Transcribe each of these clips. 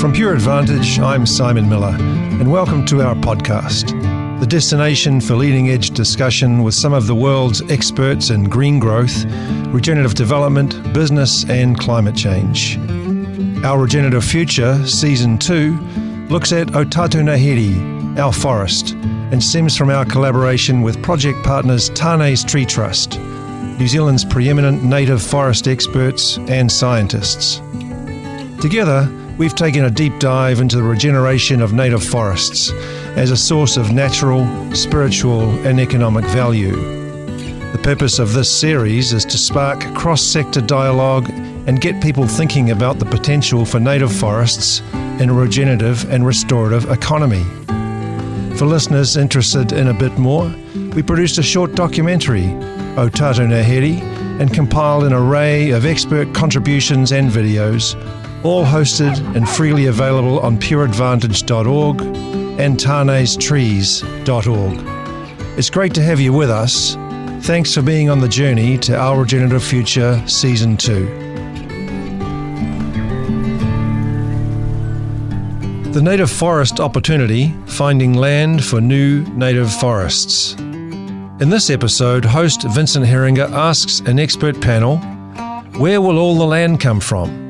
From Pure Advantage, I'm Simon Miller, and welcome to our podcast, the destination for leading edge discussion with some of the world's experts in green growth, regenerative development, business, and climate change. Our Regenerative Future, Season 2, looks at Otatu Ngāhere, our forest, and stems from our collaboration with project partners Tane's Tree Trust, New Zealand's preeminent native forest experts and scientists. Together, we've taken a deep dive into the regeneration of native forests as a source of natural, spiritual, and economic value. The purpose of this series is to spark cross sector dialogue and get people thinking about the potential for native forests in a regenerative and restorative economy. For listeners interested in a bit more, we produced a short documentary, Otatu Ngāhere, and compiled an array of expert contributions and videos all hosted and freely available on pureadvantage.org and taneistrees.org. It's great to have you with us. Thanks for being on the journey to Our Regenerative Future Season 2. The Native Forest Opportunity Finding Land for New Native Forests. In this episode, host Vincent Heeringa asks an expert panel Where will all the land come from?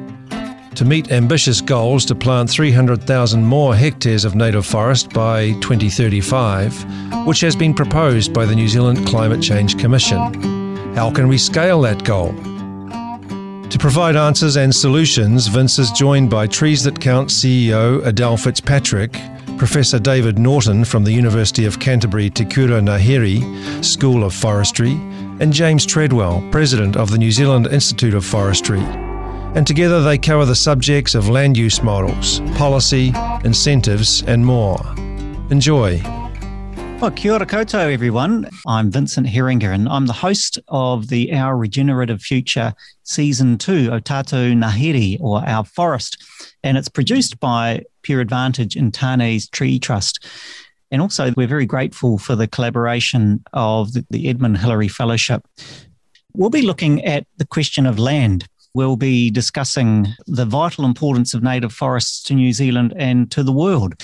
To meet ambitious goals to plant 300,000 more hectares of native forest by 2035, which has been proposed by the New Zealand Climate Change Commission. How can we scale that goal? To provide answers and solutions, Vince is joined by Trees That Count CEO Adele Fitzpatrick, Professor David Norton from the University of Canterbury Te Kura Ngāhere School of Forestry, and James Treadwell, President of the New Zealand Institute of Forestry and together they cover the subjects of land use models, policy, incentives, and more. Enjoy. Well, kia ora koutou, everyone. I'm Vincent Heeringa, and I'm the host of the Our Regenerative Future Season 2, Otatu Ngāhere, or Our Forest. And it's produced by Pure Advantage and Tane's Tree Trust. And also, we're very grateful for the collaboration of the Edmund Hillary Fellowship. We'll be looking at the question of land we'll be discussing the vital importance of native forests to New Zealand and to the world.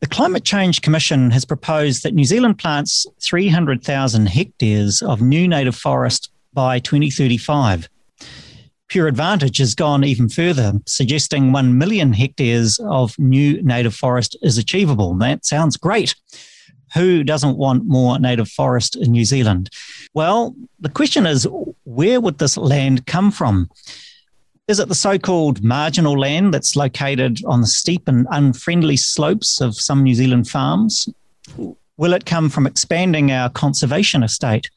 The Climate Change Commission has proposed that New Zealand plants 300,000 hectares of new native forest by 2035. Pure Advantage has gone even further, suggesting 1 million hectares of new native forest is achievable. That sounds great. Who doesn't want more native forest in New Zealand? Well, the question is where would this land come from? Is it the so called marginal land that's located on the steep and unfriendly slopes of some New Zealand farms? Will it come from expanding our conservation estate?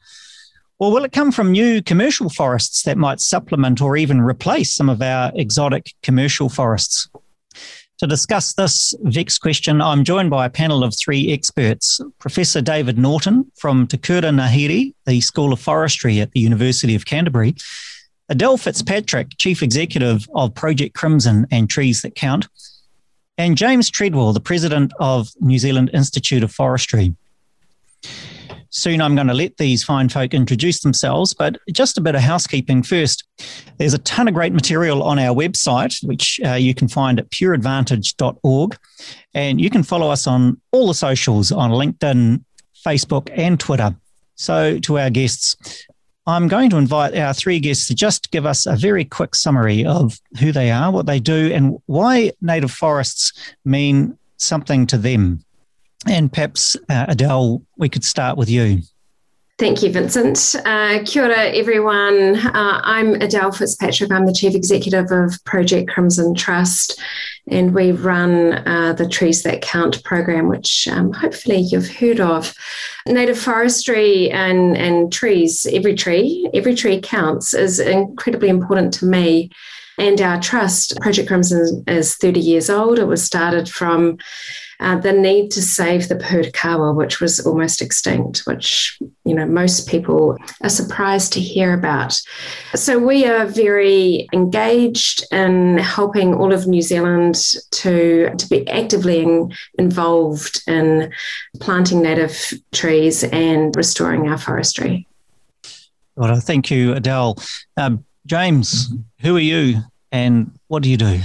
Or will it come from new commercial forests that might supplement or even replace some of our exotic commercial forests? To discuss this vexed question, I'm joined by a panel of three experts. Professor David Norton from Te Kura Ngāhere, the School of Forestry at the University of Canterbury, Adele Fitzpatrick, Chief Executive of Project Crimson and Trees That Count, and James Treadwell, the President of New Zealand Institute of Forestry. Soon I'm going to let these fine folk introduce themselves, but just a bit of housekeeping first. There's a ton of great material on our website, which uh, you can find at pureadvantage.org. And you can follow us on all the socials on LinkedIn, Facebook, and Twitter. So, to our guests, I'm going to invite our three guests to just give us a very quick summary of who they are, what they do, and why native forests mean something to them. And perhaps, uh, Adele, we could start with you. Thank you, Vincent. Uh, kia ora, everyone. Uh, I'm Adele Fitzpatrick. I'm the Chief Executive of Project Crimson Trust, and we run uh, the Trees That Count program, which um, hopefully you've heard of. Native forestry and, and trees, every tree, every tree counts, is incredibly important to me and our trust. Project Crimson is 30 years old. It was started from uh, the need to save the Pōhutukawa, which was almost extinct, which you know most people are surprised to hear about. So we are very engaged in helping all of New Zealand to to be actively in, involved in planting native trees and restoring our forestry. Well, thank you, Adele. Um, James, who are you and what do you do?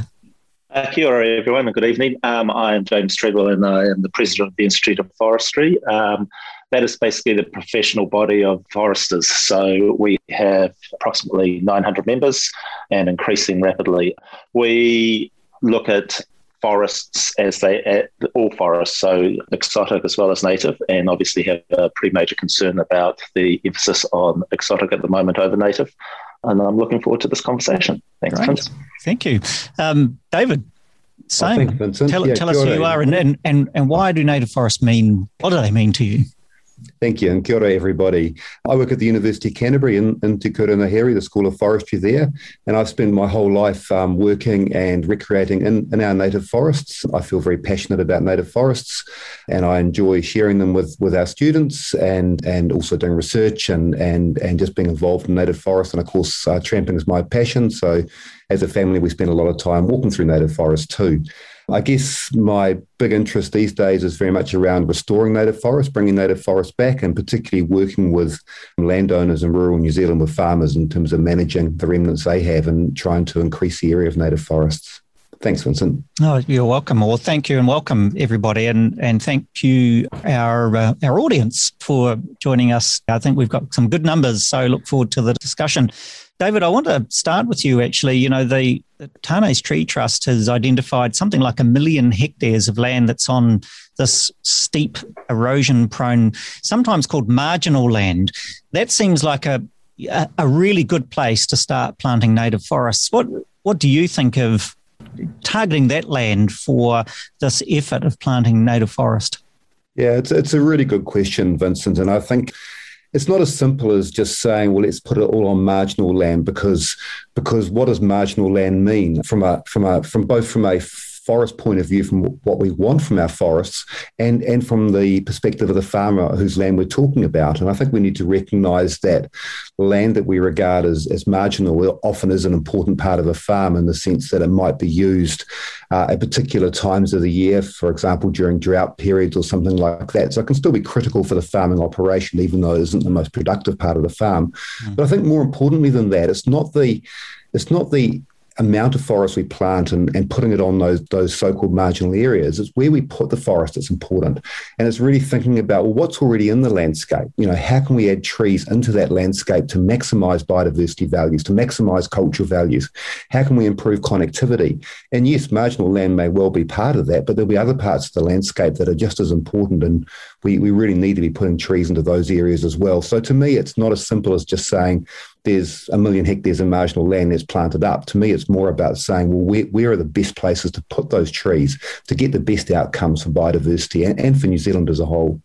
Uh, kia ora, everyone, and good evening. Um, I am James Treadwell, and I am the president of the Institute of Forestry. Um, that is basically the professional body of foresters. So we have approximately 900 members and increasing rapidly. We look at forests as they at all forests, so exotic as well as native, and obviously have a pretty major concern about the emphasis on exotic at the moment over native. And I'm looking forward to this conversation. Thanks, Great. Vince. Thank you. Um, David, same. Oh, Vincent. Tell, Yeah, tell us who you are and, and, and, and why do native forests mean, what do they mean to you? Thank you, and kia ora, everybody. I work at the University of Canterbury in, in Te Kura Ngāhere, the School of Forestry there, and I've spent my whole life um, working and recreating in, in our native forests. I feel very passionate about native forests, and I enjoy sharing them with, with our students and, and also doing research and, and, and just being involved in native forests. And of course, uh, tramping is my passion. So, as a family, we spend a lot of time walking through native forests too. I guess my big interest these days is very much around restoring native forests, bringing native forests back, and particularly working with landowners in rural New Zealand with farmers in terms of managing the remnants they have and trying to increase the area of native forests. Thanks, Vincent. Oh, you're welcome. Well, thank you and welcome everybody, and and thank you our uh, our audience for joining us. I think we've got some good numbers, so look forward to the discussion. David, I want to start with you. Actually, you know the, the Tane's Tree Trust has identified something like a million hectares of land that's on this steep, erosion-prone, sometimes called marginal land. That seems like a a really good place to start planting native forests. What what do you think of targeting that land for this effort of planting native forest? Yeah, it's, it's a really good question, Vincent. And I think it's not as simple as just saying, well, let's put it all on marginal land because because what does marginal land mean from a from a from both from a forest point of view from what we want from our forests and and from the perspective of the farmer whose land we're talking about. And i think we need to recognize that land that we regard as, as marginal often is an important part of a farm in the sense that it might be used uh, at particular times of the year for example during drought periods or something like that. So it can still be critical for the farming operation even though it isn't the most productive part of the farm. Mm. but i think more importantly than that it's not the it's not the amount of forest we plant and, and putting it on those those so-called marginal areas it's where we put the forest that's important. And it's really thinking about well, what's already in the landscape? You know how can we add trees into that landscape to maximize biodiversity values to maximize cultural values? How can we improve connectivity? And yes marginal land may well be part of that but there'll be other parts of the landscape that are just as important and we, we really need to be putting trees into those areas as well. So to me it's not as simple as just saying there's a million hectares of marginal land that's planted up. To me, it's more about saying, well, where, where are the best places to put those trees to get the best outcomes for biodiversity and, and for New Zealand as a whole?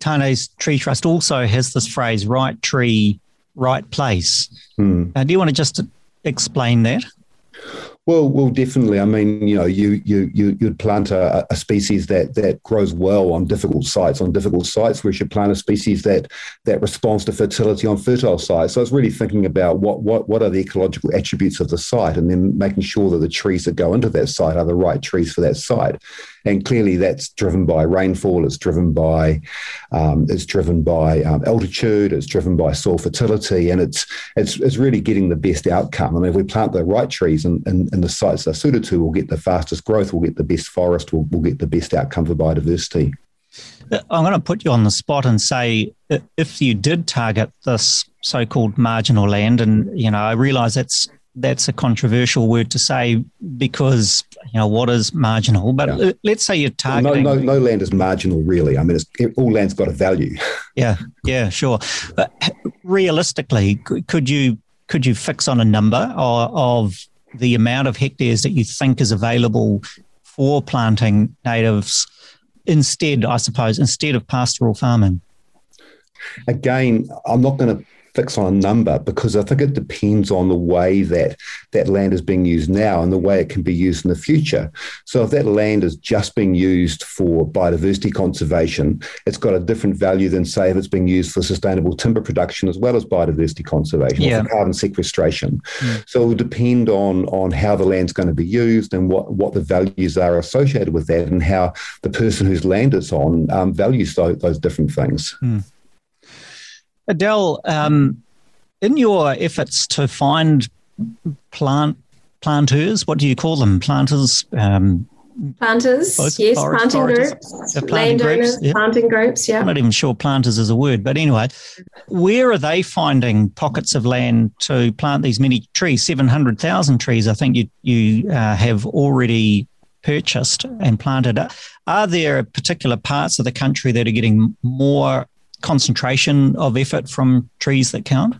Tane's Tree Trust also has this phrase, right tree, right place. Uh, do you want to just explain that? Well, well, definitely. I mean, you know, you you you you'd plant a, a species that that grows well on difficult sites, on difficult sites, whereas you plant a species that that responds to fertility on fertile sites. So it's really thinking about what what what are the ecological attributes of the site, and then making sure that the trees that go into that site are the right trees for that site. And clearly, that's driven by rainfall. It's driven by um, it's driven by um, altitude. It's driven by soil fertility, and it's it's it's really getting the best outcome. I mean, if we plant the right trees in, in, in the sites they're suited to, we'll get the fastest growth. We'll get the best forest. We'll, we'll get the best outcome for biodiversity. Uh, I'm going to put you on the spot and say uh, if you did target this so-called marginal land, and you know, I realise that's that's a controversial word to say because you know what is marginal, but Yeah. let's say you're No, targeting. no, no land is marginal, really. I mean, it's, all land's got a value. Yeah, yeah, sure. But realistically, could, you could you fix on a number of the amount of hectares that you think is available for planting natives instead, I suppose, instead of pastoral farming? Again, I'm not going to fix on a number because I think it depends on the way that that land is being used now and the way it can be used in the future. So if that land is just being used for biodiversity conservation, it's got a different value than say if it's being used for sustainable timber production as well as biodiversity conservation Yeah. or for carbon sequestration. So it will depend on on how the land's going to be used and what what the values are associated with that and how the person whose land it's on um, values those, those different things. Adele, um, in your efforts to find plant planters. What do you call them? Planters. Um, planters, Both yes, forest planting groups, They're planting landowners, groups, yeah. planting groups, yeah. I'm not even sure planters is a word, but anyway, where are they finding pockets of land to plant these many trees? Seven hundred thousand trees, I think you you uh, have already purchased and planted. Are there particular parts of the country that are getting more concentration of effort from trees that count?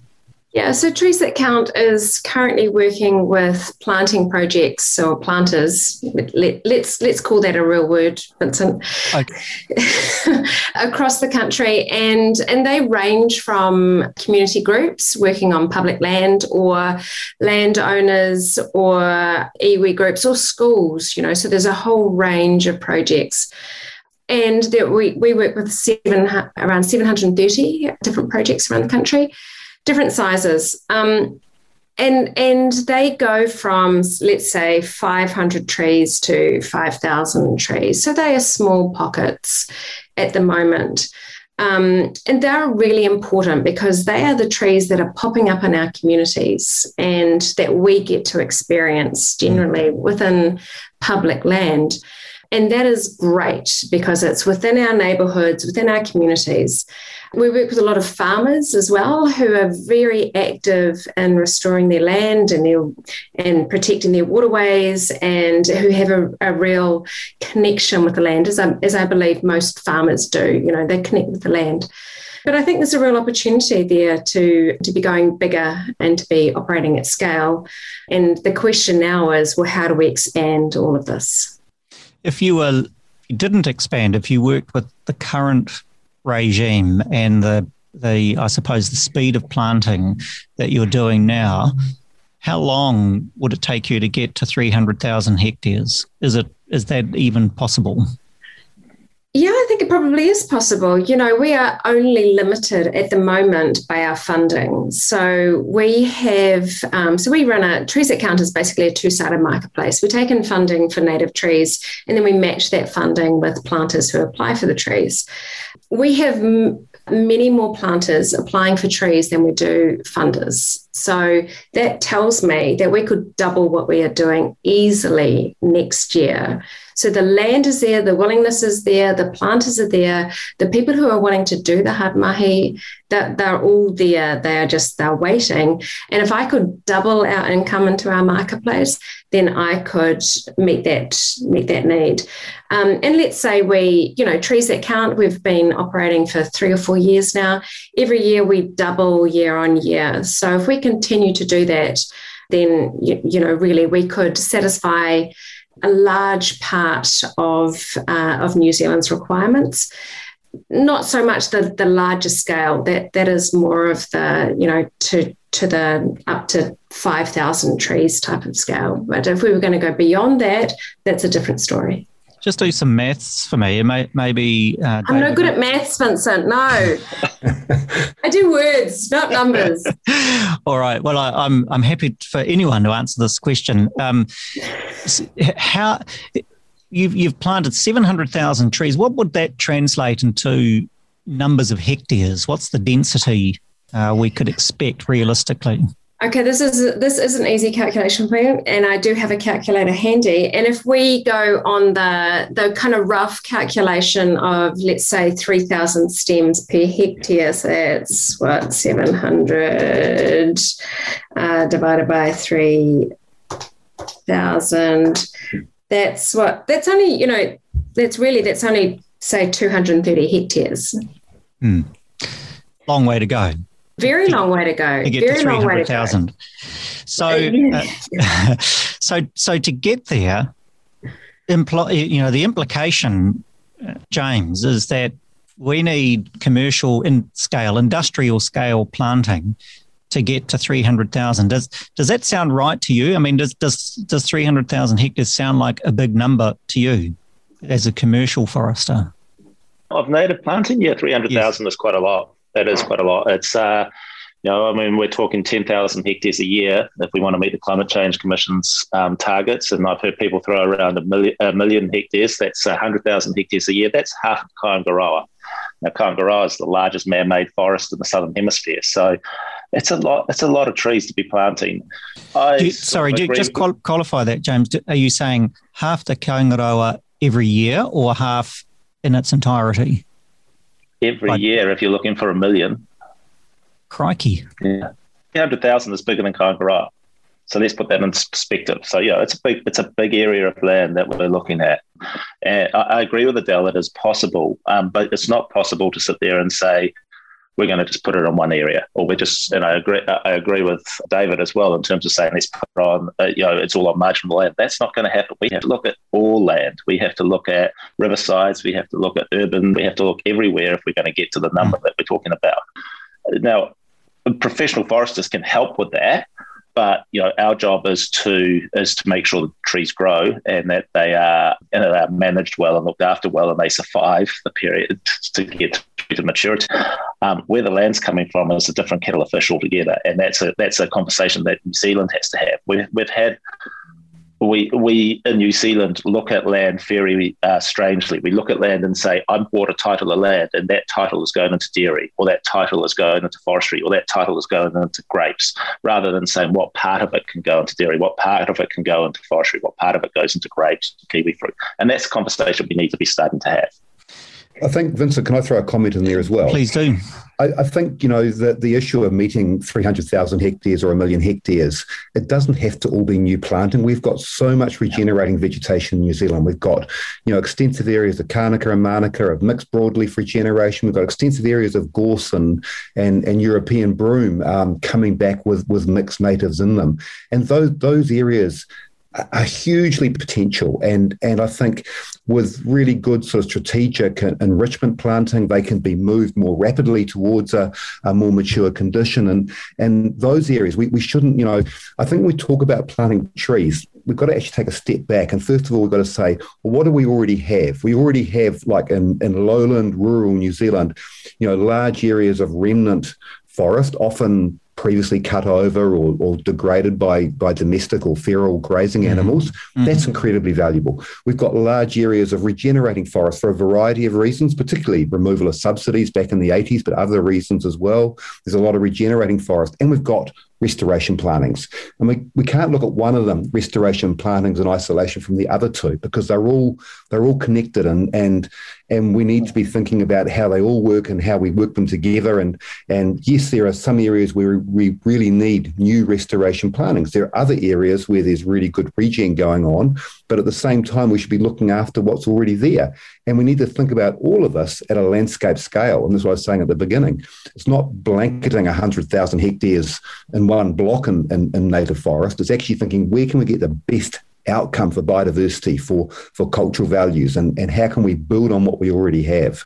Yeah, so Trees That Count is currently working with planting projects or planters. Let, let's let's call that a real word, Vincent. Okay. across the country, and and they range from community groups working on public land, or landowners, or iwi groups, or schools. You know, so there's a whole range of projects and there, we, we work with seven, around 730 different projects around the country, different sizes. Um, and, and they go from, let's say, 500 trees to 5,000 trees. So they are small pockets at the moment. Um, and they're really important because they are the trees that are popping up in our communities and that we get to experience generally within public land. And that is great because it's within our neighbourhoods, within our communities. We work with a lot of farmers as well who are very active in restoring their land and their and protecting their waterways and who have a, a real connection with the land, as I, as I believe most farmers do. You know, they connect with the land. But I think there's a real opportunity there to, to be going bigger and to be operating at scale. And the question now is, well, how do we expand all of this? If you were didn't expand, if you worked with the current regime and the the I suppose the speed of planting that you're doing now, how long would it take you to get to three hundred thousand hectares? Is it is that even possible? Yeah, I think it probably is possible. You know, we are only limited at the moment by our funding. So we have, um, so we run a Trees That Count is basically a two sided marketplace. We take in funding for native trees and then we match that funding with planters who apply for the trees. We have m- many more planters applying for trees than we do funders. So that tells me that we could double what we are doing easily next year. So the land is there, the willingness is there, the planters are there, the people who are wanting to do the hard mahi, that they're all there. They are just they're waiting. And if I could double our income into our marketplace, then I could meet that meet that need. Um, and let's say we, you know, trees that count. We've been operating for three or four years now. Every year we double year on year. So if we continue to do that, then you, you know really we could satisfy a large part of, uh, of New Zealand's requirements. Not so much the, the larger scale, that, that is more of the, you know, to, to the up to 5,000 trees type of scale. But if we were going to go beyond that, that's a different story. Just do some maths for me, and may, maybe. Uh, I'm no good at maths, Vincent. No, I do words, not numbers. All right. Well, I, I'm I'm happy for anyone to answer this question. Um, how you've you've planted seven hundred thousand trees. What would that translate into numbers of hectares? What's the density uh, we could expect realistically? Okay, this is this is an easy calculation for you, and I do have a calculator handy. And if we go on the the kind of rough calculation of let's say three thousand stems per hectare, so that's what seven hundred uh, divided by three thousand. That's what. That's only you know. That's really that's only say two hundred and thirty hectares. Hmm. Long way to go. Very long way to go. To get Very to long way to 300,000. go. So, Uh, uh, so, so to get there, impl- you know, the implication, uh, James, is that we need commercial in scale, industrial scale planting to get to 300,000. Does, does that sound right to you? I mean, does, does, does 300,000 hectares sound like a big number to you as a commercial forester? Of native planting, yeah, 300,000 is quite a lot. That is quite a lot. It's, uh, you know, I mean, we're talking 10,000 hectares a year if we want to meet the Climate Change Commission's um, targets. And I've heard people throw around a million, a million hectares. That's 100,000 hectares a year. That's half of Kaingaroa. Now, Kaingaroa is the largest man-made forest in the southern hemisphere, so it's a lot. It's a lot of trees to be planting. You, sorry, do just qual- qualify that, James. Are you saying half the Kaingaroa every year, or half in its entirety? Every like, year, if you're looking for a million. Crikey! Yeah, hundred thousand is bigger than Kaingaroa. So let's put that in perspective. So yeah, it's a big it's a big area of land that we're looking at. And I, I agree with Adele, it is possible, um, but it's not possible to sit there and say we're going to just put it on one area, or we're just. And I agree. I agree with David as well in terms of saying let's put on. Uh, you know, it's all on marginal land. That's not going to happen. We have to look at all land. We have to look at riversides. We have to look at urban. We have to look everywhere if we're going to get to the number that we're talking about. Now, professional foresters can help with that but you know, our job is to is to make sure the trees grow and that they are and that they are managed well and looked after well, and they survive the period to get to maturity. Um, where the land's coming from is a different kettle of fish altogether, and that's a that's a conversation that New Zealand has to have. We've we've had we we in New Zealand look at land very uh, strangely. We look at land and say, "I bought a title of land, and that title is going into dairy, or that title is going into forestry, or that title is going into grapes," rather than saying what part of it can go into dairy, what part of it can go into forestry, what part of it goes into grapes, kiwi fruit, and that's a conversation we need to be starting to have. I think, Vincent, can I throw a comment in there as well? Please do. I, I think, you know, that the issue of meeting 300,000 hectares or a million hectares, it doesn't have to all be new planting. We've got so much regenerating vegetation in New Zealand. We've got, you know, extensive areas of Kānuka and Mānuka, of mixed broadleaf regeneration. We've got extensive areas of gorse and, and, and European broom um, coming back with, with mixed natives in them. And those, those areas are hugely potential. And, and I think with really good sort of strategic enrichment planting, they can be moved more rapidly towards a, a more mature condition. And, and those areas, we, we shouldn't, you know, I think we talk about planting trees, we've got to actually take a step back. And first of all, we've got to say, well, what do we already have? We already have, like in, in lowland, rural New Zealand, you know, large areas of remnant forest, often previously cut over or, or, degraded by, by domestic or feral grazing mm-hmm. animals, mm-hmm. that's incredibly valuable. We've got large areas of regenerating forest for a variety of reasons, particularly removal of subsidies back in the 80s, but other reasons as well. There's a lot of regenerating forest. And we've got restoration plantings. And we, we can't look at one of them, restoration plantings in isolation from the other two, because they're all they're all connected and and and we need to be thinking about how they all work and how we work them together. And and yes, there are some areas where we really need new restoration plantings. There are other areas where there's really good regen going on, but at the same time, we should be looking after what's already there. And we need to think about all of this at a landscape scale. And this is what I was saying at the beginning. It's not blanketing 100,000 hectares in one block in, in, in native forest. It's actually thinking where can we get the best outcome for biodiversity, for, for cultural values, and, and how can we build on what we already have?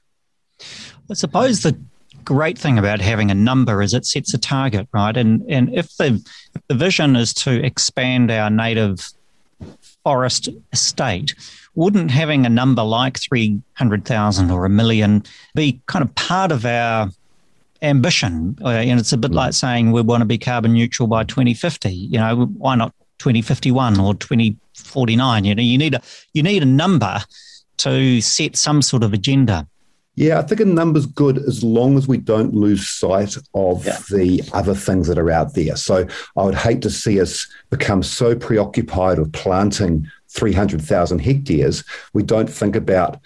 I suppose the great thing about having a number is it sets a target, right? And and if the if the vision is to expand our native forest estate, wouldn't having a number like 300,000 or a million be kind of part of our ambition? Uh, and it's a bit mm. like saying we want to be carbon neutral by 2050. You know, why not 2051 or 2049? You know, you need a you need a number to set some sort of agenda. Yeah, I think a number's good as long as we don't lose sight of yeah. the other things that are out there. So I would hate to see us become so preoccupied with planting 300,000 hectares, we don't think about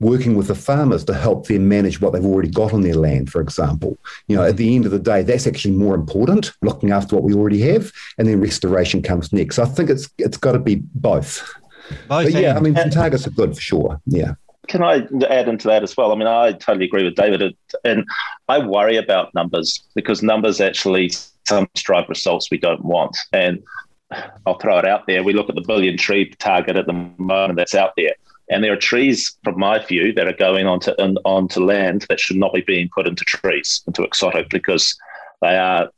working with the farmers to help them manage what they've already got on their land, for example. You know, at the end of the day, that's actually more important, looking after what we already have, and then restoration comes next. So I think it's it's got to be both. both but yeah, I mean, targets are good for sure. Yeah can I add into that as well? I mean, I totally agree with David, and I worry about numbers because numbers actually sometimes drive results we don't want. And I'll throw it out there. We look at the billion tree target at the moment that's out there, and there are trees, from my view, that are going onto onto land that should not be being put into trees, into exotic, because they are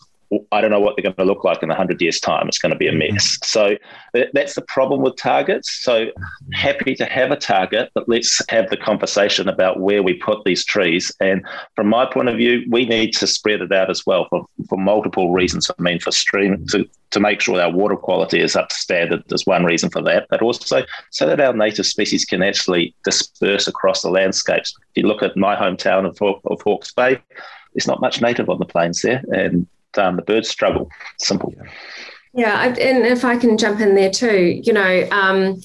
I don't know what they're going to look like in 100 years' time. It's going to be a mm-hmm. mess. So that's the problem with targets. So happy to have a target, but let's have the conversation about where we put these trees. And from my point of view, we need to spread it out as well for, for multiple reasons. I mean, for stream to, to make sure our water quality is up to standard is one reason for that, but also so that our native species can actually disperse across the landscapes. If you look at my hometown of, of Hawke's Bay, there's not much native on the plains there, and um, the birds struggle. Simple. Yeah, and if I can jump in there too, you know, um,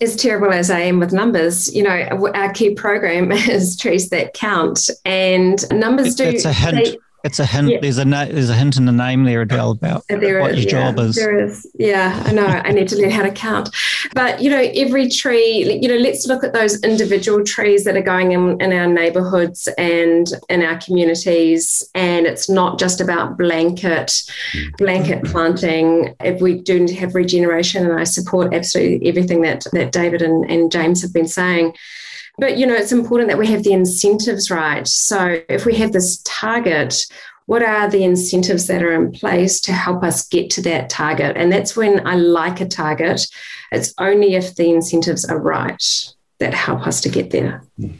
as terrible as I am with numbers, you know, our key program is trees that count, and numbers do. It's a hint. They, it's a hint. Yeah. There's a there's a hint in the name there, Adele, about there what is, your yeah, job is. There is. Yeah, I know. I need to learn how to count. But you know, every tree. You know, let's look at those individual trees that are going in in our neighbourhoods and in our communities. And it's not just about blanket blanket planting. If we do have regeneration, and I support absolutely everything that that David and, and James have been saying but, you know, it's important that we have the incentives right. So if we have this target, what are the incentives that are in place to help us get to that target? And that's when I like a target. It's only if the incentives are right that help us to get there. Hmm.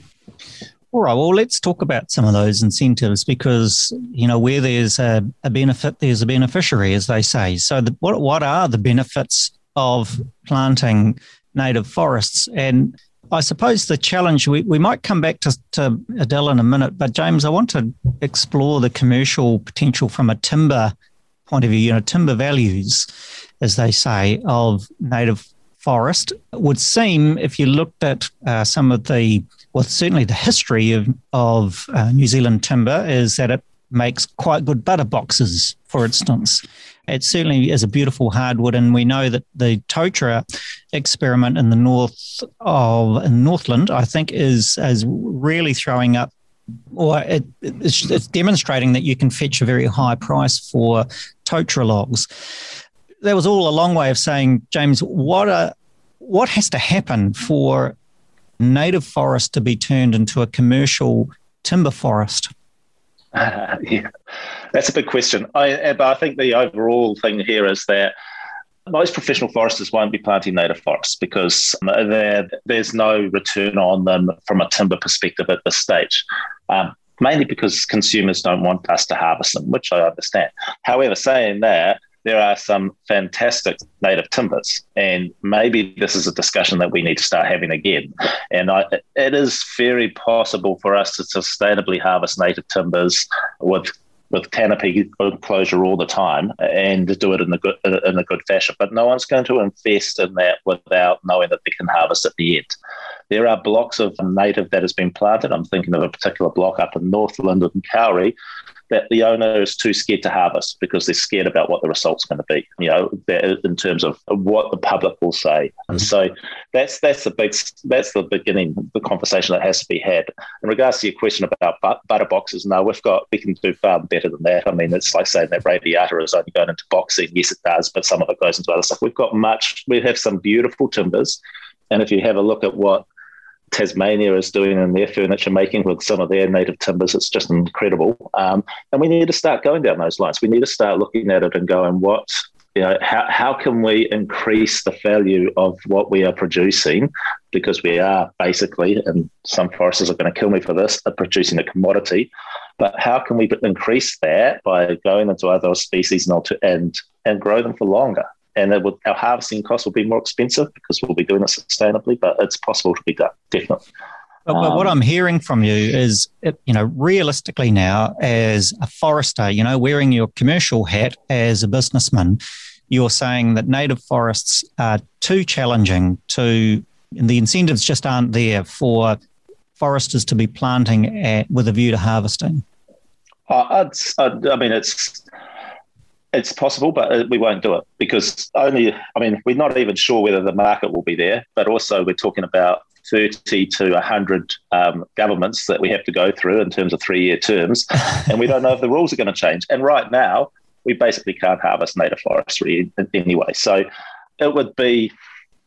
All right. Well, let's talk about some of those incentives because you know where there's a, a benefit, there's a beneficiary, as they say. So, the, what what are the benefits of planting native forests? And I suppose the challenge, we, we might come back to, to Adele in a minute, but James, I want to explore the commercial potential from a timber point of view, you know, timber values, as they say, of native forest. Would seem, if you looked at uh, some of the, well, certainly the history of, of uh, New Zealand timber, is that it makes quite good butter boxes, for instance. It certainly is a beautiful hardwood, and we know that the Totara experiment in the north of Northland, I think, is is really throwing up, or it, it's, it's demonstrating that you can fetch a very high price for Totara logs. That was all a long way of saying, James, what are what has to happen for native forest to be turned into a commercial timber forest? Uh, yeah, that's a big question. I, but I think the overall thing here is that most professional foresters won't be planting native forests because there's no return on them from a timber perspective at this stage. Um, mainly because consumers don't want us to harvest them, which I understand. However, saying that, there are some fantastic native timbers, and maybe this is a discussion that we need to start having again. And I, it is very possible for us to sustainably harvest native timbers with with canopy closure all the time and do it in a good in a good fashion. But no one's going to invest in that without knowing that they can harvest at the end. There are blocks of native that has been planted. I'm thinking of a particular block up in Northland and Kauri that the owner is too scared to harvest because they're scared about what the result's going to be, you know, in terms of what the public will say. And mm-hmm. so that's that's the big that's the beginning, the conversation that has to be had. In regards to your question about butter boxes, no, we've got we can do far better than that. I mean, it's like saying that radiata is only going into boxing. Yes, it does, but some of it goes into other stuff. We've got much. We have some beautiful timbers, and if you have a look at what Tasmania is doing in their furniture making with some of their native timbers. It's just incredible. Um, and we need to start going down those lines. We need to start looking at it and going, what, you know, how, how can we increase the value of what we are producing? Because we are basically, and some foresters are going to kill me for this, are producing a commodity. But how can we increase that by going into other species and, and, and grow them for longer? And would, our harvesting costs will be more expensive because we'll be doing it sustainably, but it's possible to be done, definitely. But, but what um, I'm hearing from you is, you know, realistically now, as a forester, you know, wearing your commercial hat as a businessman, you're saying that native forests are too challenging to, the incentives just aren't there for foresters to be planting at, with a view to harvesting. Uh, I mean, it's it's possible, but uh, we won't do it because only, I mean, we're not even sure whether the market will be there, but also we're talking about 30 to 100 um, governments that we have to go through in terms of three year terms. and we don't know if the rules are going to change. And right now, we basically can't harvest native forestry anyway. So it would be.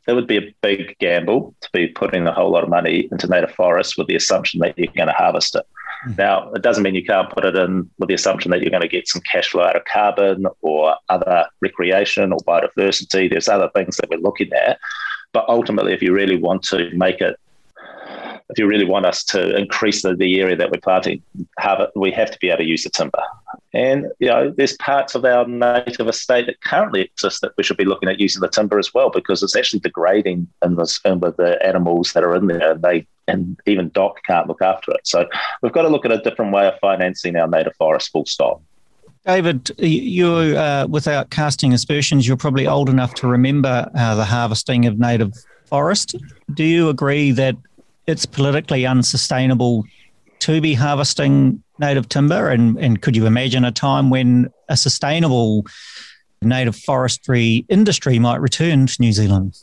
It would be a big gamble to be putting a whole lot of money into native forests with the assumption that you're going to harvest it. Now, it doesn't mean you can't put it in with the assumption that you're going to get some cash flow out of carbon or other recreation or biodiversity. There's other things that we're looking at. But ultimately, if you really want to make it if you really want us to increase the, the area that we're planting, have it, we have to be able to use the timber. And you know, there's parts of our native estate that currently exist that we should be looking at using the timber as well, because it's actually degrading in, this, in with the animals that are in there, and they and even DOC can't look after it. So we've got to look at a different way of financing our native forest. Full stop. David, you, uh, without casting aspersions, you're probably old enough to remember uh, the harvesting of native forest. Do you agree that it's politically unsustainable to be harvesting native timber? And, and could you imagine a time when a sustainable native forestry industry might return to New Zealand?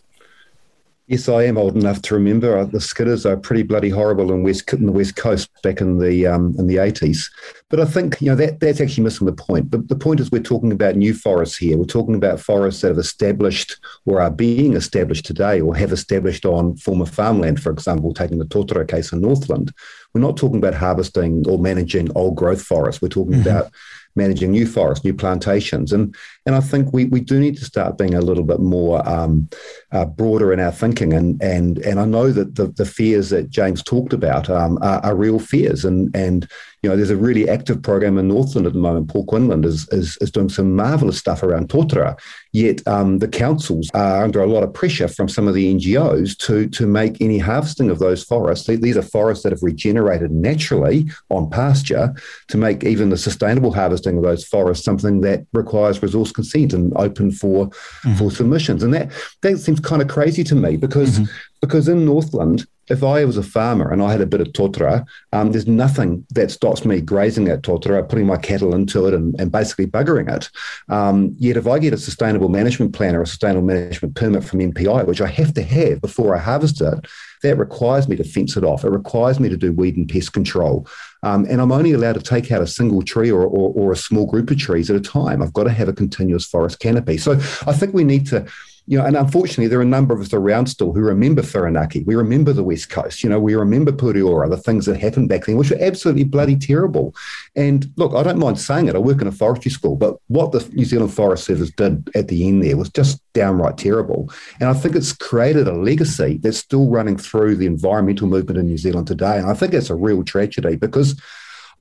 Yes, I am old enough to remember uh, the skidders are pretty bloody horrible in west in the west coast back in the um, in the eighties. But I think you know that that's actually missing the point. But the point is we're talking about new forests here. We're talking about forests that have established or are being established today or have established on former farmland. For example, taking the Totara case in Northland, we're not talking about harvesting or managing old growth forests. We're talking mm-hmm. about managing new forests, new plantations. And, and I think we, we do need to start being a little bit more um, uh, broader in our thinking. And, and, and I know that the, the fears that James talked about um, are, are, real fears. And, and you know, there's a really active program in Northland at the moment. Paul Quinlan is, is, is doing some marvelous stuff around Totara. Yet um, the councils are under a lot of pressure from some of the NGOs to, to make any harvesting of those forests. These are forests that have regenerated naturally on pasture to make even the sustainable harvesting of those forests something that requires resource consent and open for, mm-hmm. for submissions. And that, that seems kind of crazy to me because, mm-hmm. because in Northland, if I was a farmer and I had a bit of totara, um, there's nothing that stops me grazing that totara, putting my cattle into it, and, and basically buggering it. Um, yet, if I get a sustainable management plan or a sustainable management permit from MPI, which I have to have before I harvest it, that requires me to fence it off. It requires me to do weed and pest control. Um, and I'm only allowed to take out a single tree or, or, or, a small group of trees at a time. I've got to have a continuous forest canopy. So I think we need to you know, and unfortunately, there are a number of us around still who remember Whirinaki. We remember the West Coast. You know, we remember Pureora, the things that happened back then, which were absolutely bloody terrible. And look, I don't mind saying it. I work in a forestry school, but what the New Zealand Forest Service did at the end there was just downright terrible. And I think it's created a legacy that's still running through the environmental movement in New Zealand today. And I think it's a real tragedy because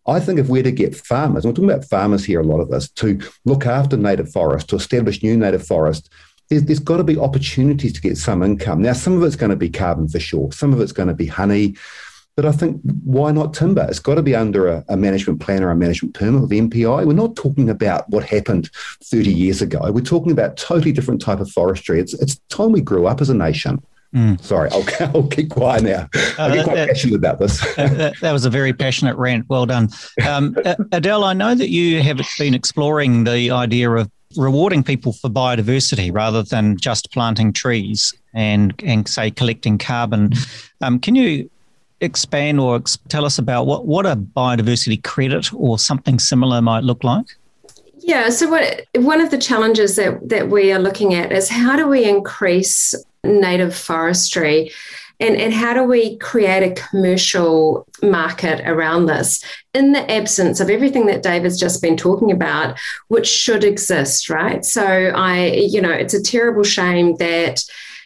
I think if we're to get farmers, and we're talking about farmers here, a lot of us, to look after native forests, to establish new native forests, there's, there's got to be opportunities to get some income. Now, some of it's going to be carbon for sure, some of it's going to be honey. But I think why not timber? It's got to be under a, a, management plan or a management permit with MPI. We're not talking about what happened 30 years ago. We're talking about totally different type of forestry. It's it's time we grew up as a nation. Mm. Sorry, I'll, I'll, keep quiet now. Uh, I get quite that, passionate about this. that, that, was a very passionate rant. Well done. Um, Adele, I know that you have been exploring the idea of rewarding people for biodiversity rather than just planting trees and and say collecting carbon. Um, can you expand or ex- tell us about what what a biodiversity credit or something similar might look like? Yeah, so what one of the challenges that that we are looking at is how do we increase native forestry and, and how do we create a commercial market around this in the absence of everything that David's just been talking about, which should exist, right? So I, you know, it's a terrible shame that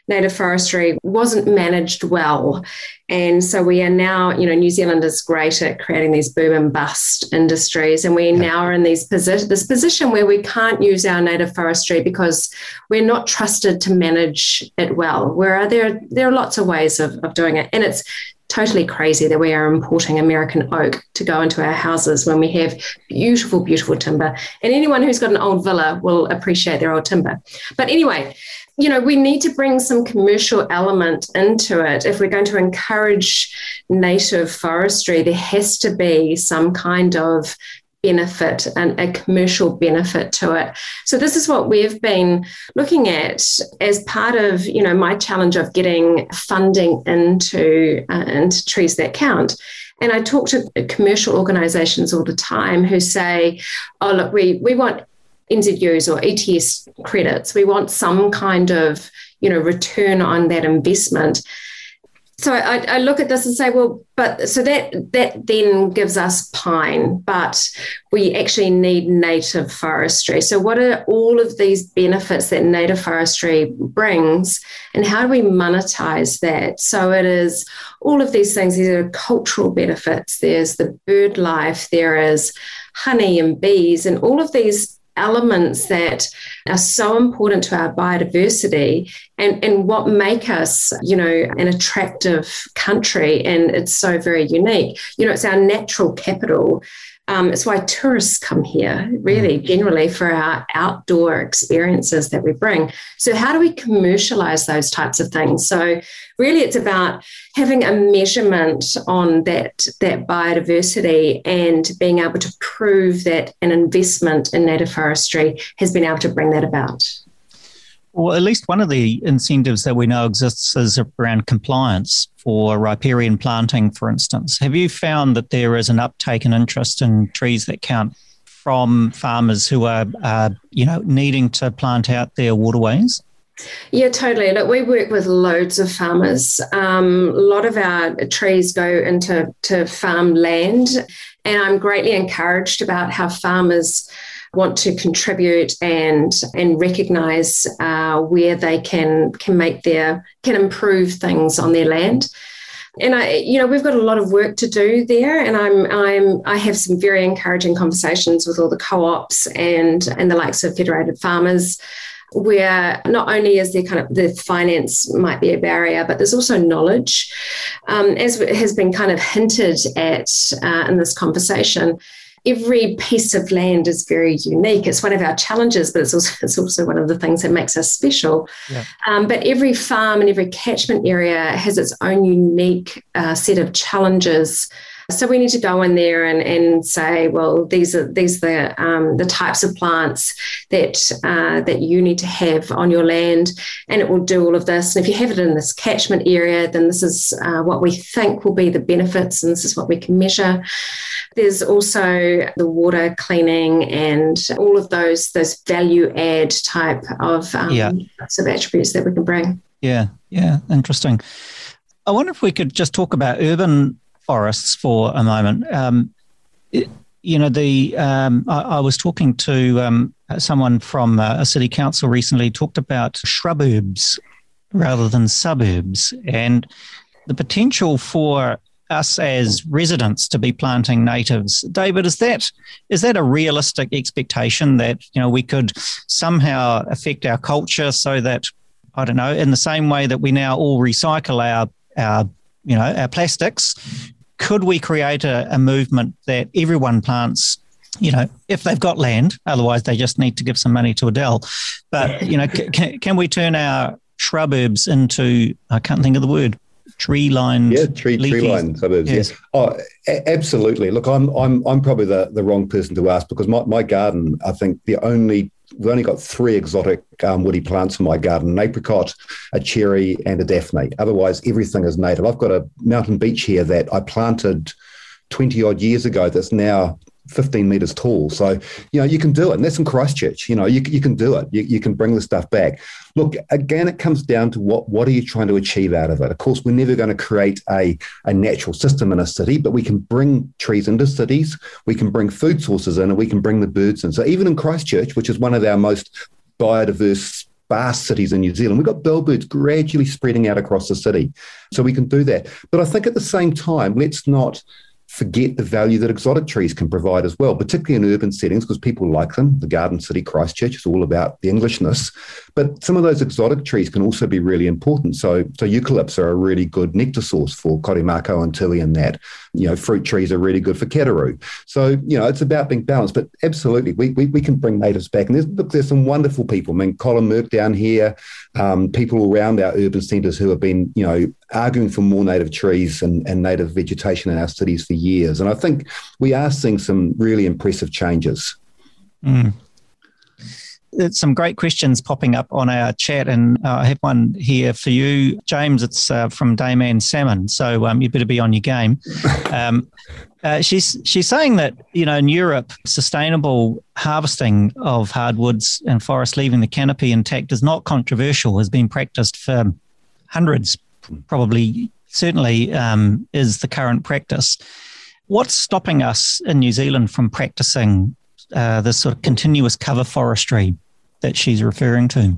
native forestry wasn't managed well. And so we are now, you know, New Zealand is great at creating these boom and bust industries. And we yeah. now are in these posi- this position where we can't use our native forestry because we're not trusted to manage it well. Where there, there are lots of ways of, of doing it. And it's totally crazy that we are importing American oak to go into our houses when we have beautiful, beautiful timber. And anyone who's got an old villa will appreciate their old timber. But anyway, you know, we need to bring some commercial element into it. If we're going to encourage native forestry, there has to be some kind of benefit and a commercial benefit to it. So this is what we've been looking at as part of, you know, my challenge of getting funding into uh, into trees that count. And I talk to commercial organizations all the time who say, oh, look, we, we want NZUs or ETS credits. We want some kind of, you know, return on that investment. so I, I, look at this and say, well, but so that that then gives us pine, but we actually need native forestry. So what are all of these benefits that native forestry brings, and how do we monetize that? So it is all of these things. These are cultural benefits. There's the bird life. There is honey and bees, and all of these elements that are so important to our biodiversity and, and what make us, you know, an attractive country. And it's so very unique. You know, it's our natural capital. Um, it's why tourists come here, really, mm. generally for our outdoor experiences that we bring. So, how do we commercialize those types of things? So, really, it's about having a measurement on that, that biodiversity and being able to prove that an investment in native forestry has been able to bring that about. Well, at least one of the incentives that we know exists is around compliance for riparian planting, for instance. Have you found that there is an uptake and interest in trees that count from farmers who are, uh, you know, needing to plant out their waterways? Yeah, totally. Look, we work with loads of farmers. Um, a lot of our trees go into to farm land, and I'm greatly encouraged about how farmers want to contribute and and recognise uh, where they can can make their can improve things on their land. And I, you know, we've got a lot of work to do there, and I'm, I'm, I have some very encouraging conversations with all the co-ops and and the likes of federated farmers where not only is there kind of the finance might be a barrier, but there's also knowledge. Um, as has been kind of hinted at uh, in this conversation, every piece of land is very unique. It's one of our challenges, but it's also, it's also one of the things that makes us special. Yeah. Um, but every farm and every catchment area has its own unique uh, set of challenges so we need to go in there and, and say, well, these are these are the um, the types of plants that uh, that you need to have on your land, and it will do all of this. And if you have it in this catchment area, then this is uh, what we think will be the benefits, and this is what we can measure. There's also the water cleaning and all of those those value add type of um, yeah. of attributes that we can bring. Yeah, yeah, interesting. I wonder if we could just talk about urban forests for a moment. Um, it, you know, the um, I, I, was talking to um, someone from uh, a city council recently talked about shrubs rather than suburbs and the potential for us as residents to be planting natives. David, is that is that a realistic expectation that you know we could somehow affect our culture so that I don't know, in the same way that we now all recycle our our you know our plastics, could we create a, a movement that everyone plants you know, if they've got land, otherwise they just need to give some money to Adele. But, you know, can, can we turn our shrubs into, I can't think of the word, tree lined. Yeah, tree tree lined suburbs. Yes. yes. Oh, a- absolutely. Look, I'm I'm I'm probably the, the wrong person to ask because my, my garden, I think the only we've only got three exotic um, woody plants in my garden an apricot, a cherry, and a daphne. Otherwise, everything is native. I've got a mountain beech here that I planted 20 odd years ago that's now 15 meters tall. So, you know, you can do it. And that's in Christchurch. You know, you, you can do it. You, you can bring the stuff back. Look, again, it comes down to what, what are you trying to achieve out of it? Of course, we're never going to create a, a natural system in a city, but we can bring trees into cities. We can bring food sources in and we can bring the birds in. So even in Christchurch, which is one of our most biodiverse vast cities in New Zealand. We've got bellbirds gradually spreading out across the city. So we can do that. But I think at the same time, let's not forget the value that exotic trees can provide as well, particularly in urban settings because people like them. The Garden City Christchurch is all about the Englishness, but some of those exotic trees can also be really important. So, so eucalypts are a really good nectar source for Korimako and Tilly and that. You know, fruit trees are really good for Kererū. So, you know, it's about being balanced, but absolutely, we, we, we can bring natives back. And there's, look, there's some wonderful people. I mean, Colin Meurk down here, um, people around our urban centres who have been, you know, arguing for more native trees and, and native vegetation in our cities for years. And I think we are seeing some really impressive changes. Mm. Some great questions popping up on our chat, and uh, I have one here for you, James. It's uh, from Dayman Salmon, so um, you better be on your game. Um, uh, she's she's saying that you know in Europe, sustainable harvesting of hardwoods and forests leaving the canopy intact is not controversial. Has been practiced for hundreds, probably certainly um, is the current practice. What's stopping us in New Zealand from practicing uh, this sort of continuous cover forestry that she's referring to?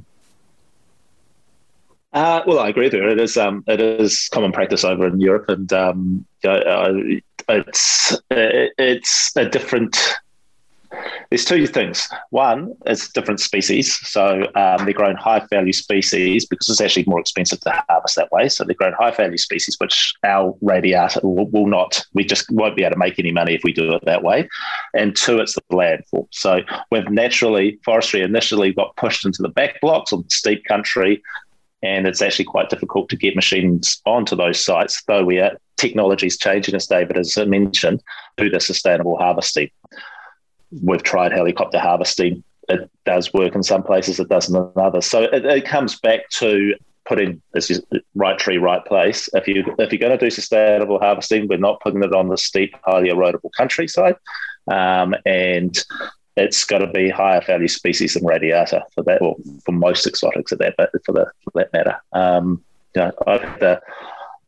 Uh, well, I agree with her. It is um, it is common practice over in Europe, and um, uh, it's it's a different there's two things. One, it's different species. So um, they're grown high value species because it's actually more expensive to harvest that way. So they're grown high value species, which our radiata will, will, not, we just won't be able to make any money if we do it that way. And two, it's the landfall. So we've naturally, forestry initially got pushed into the back blocks of steep country. And it's actually quite difficult to get machines onto those sites, though we are technology is changing, as David has mentioned, to the sustainable harvesting we've tried helicopter harvesting. It does work in some places, it doesn't in others. So it, it comes back to putting this is right tree, right place. If you if you're going to do sustainable harvesting, we're not putting it on the steep, highly erodible countryside, um, and it's got to be higher value species than radiata for that, or for most exotics at that, for the for that matter. Um, you know, I've had the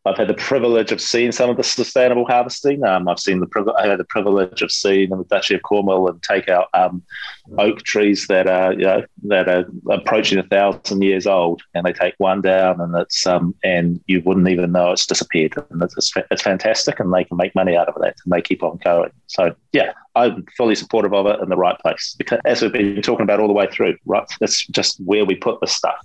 I've had the privilege of seeing some of the sustainable harvesting. Um, I've seen the I had the privilege of seeing in the Duchy of Cornwall and take out um, oak trees that are you know that are approaching a thousand years old, and they take one down, and it's um and you wouldn't even know it's disappeared, and it's it's fantastic, and they can make money out of that, and they keep on going. So yeah, I'm fully supportive of it in the right place because as we've been talking about all the way through, right, that's just where we put the stuff.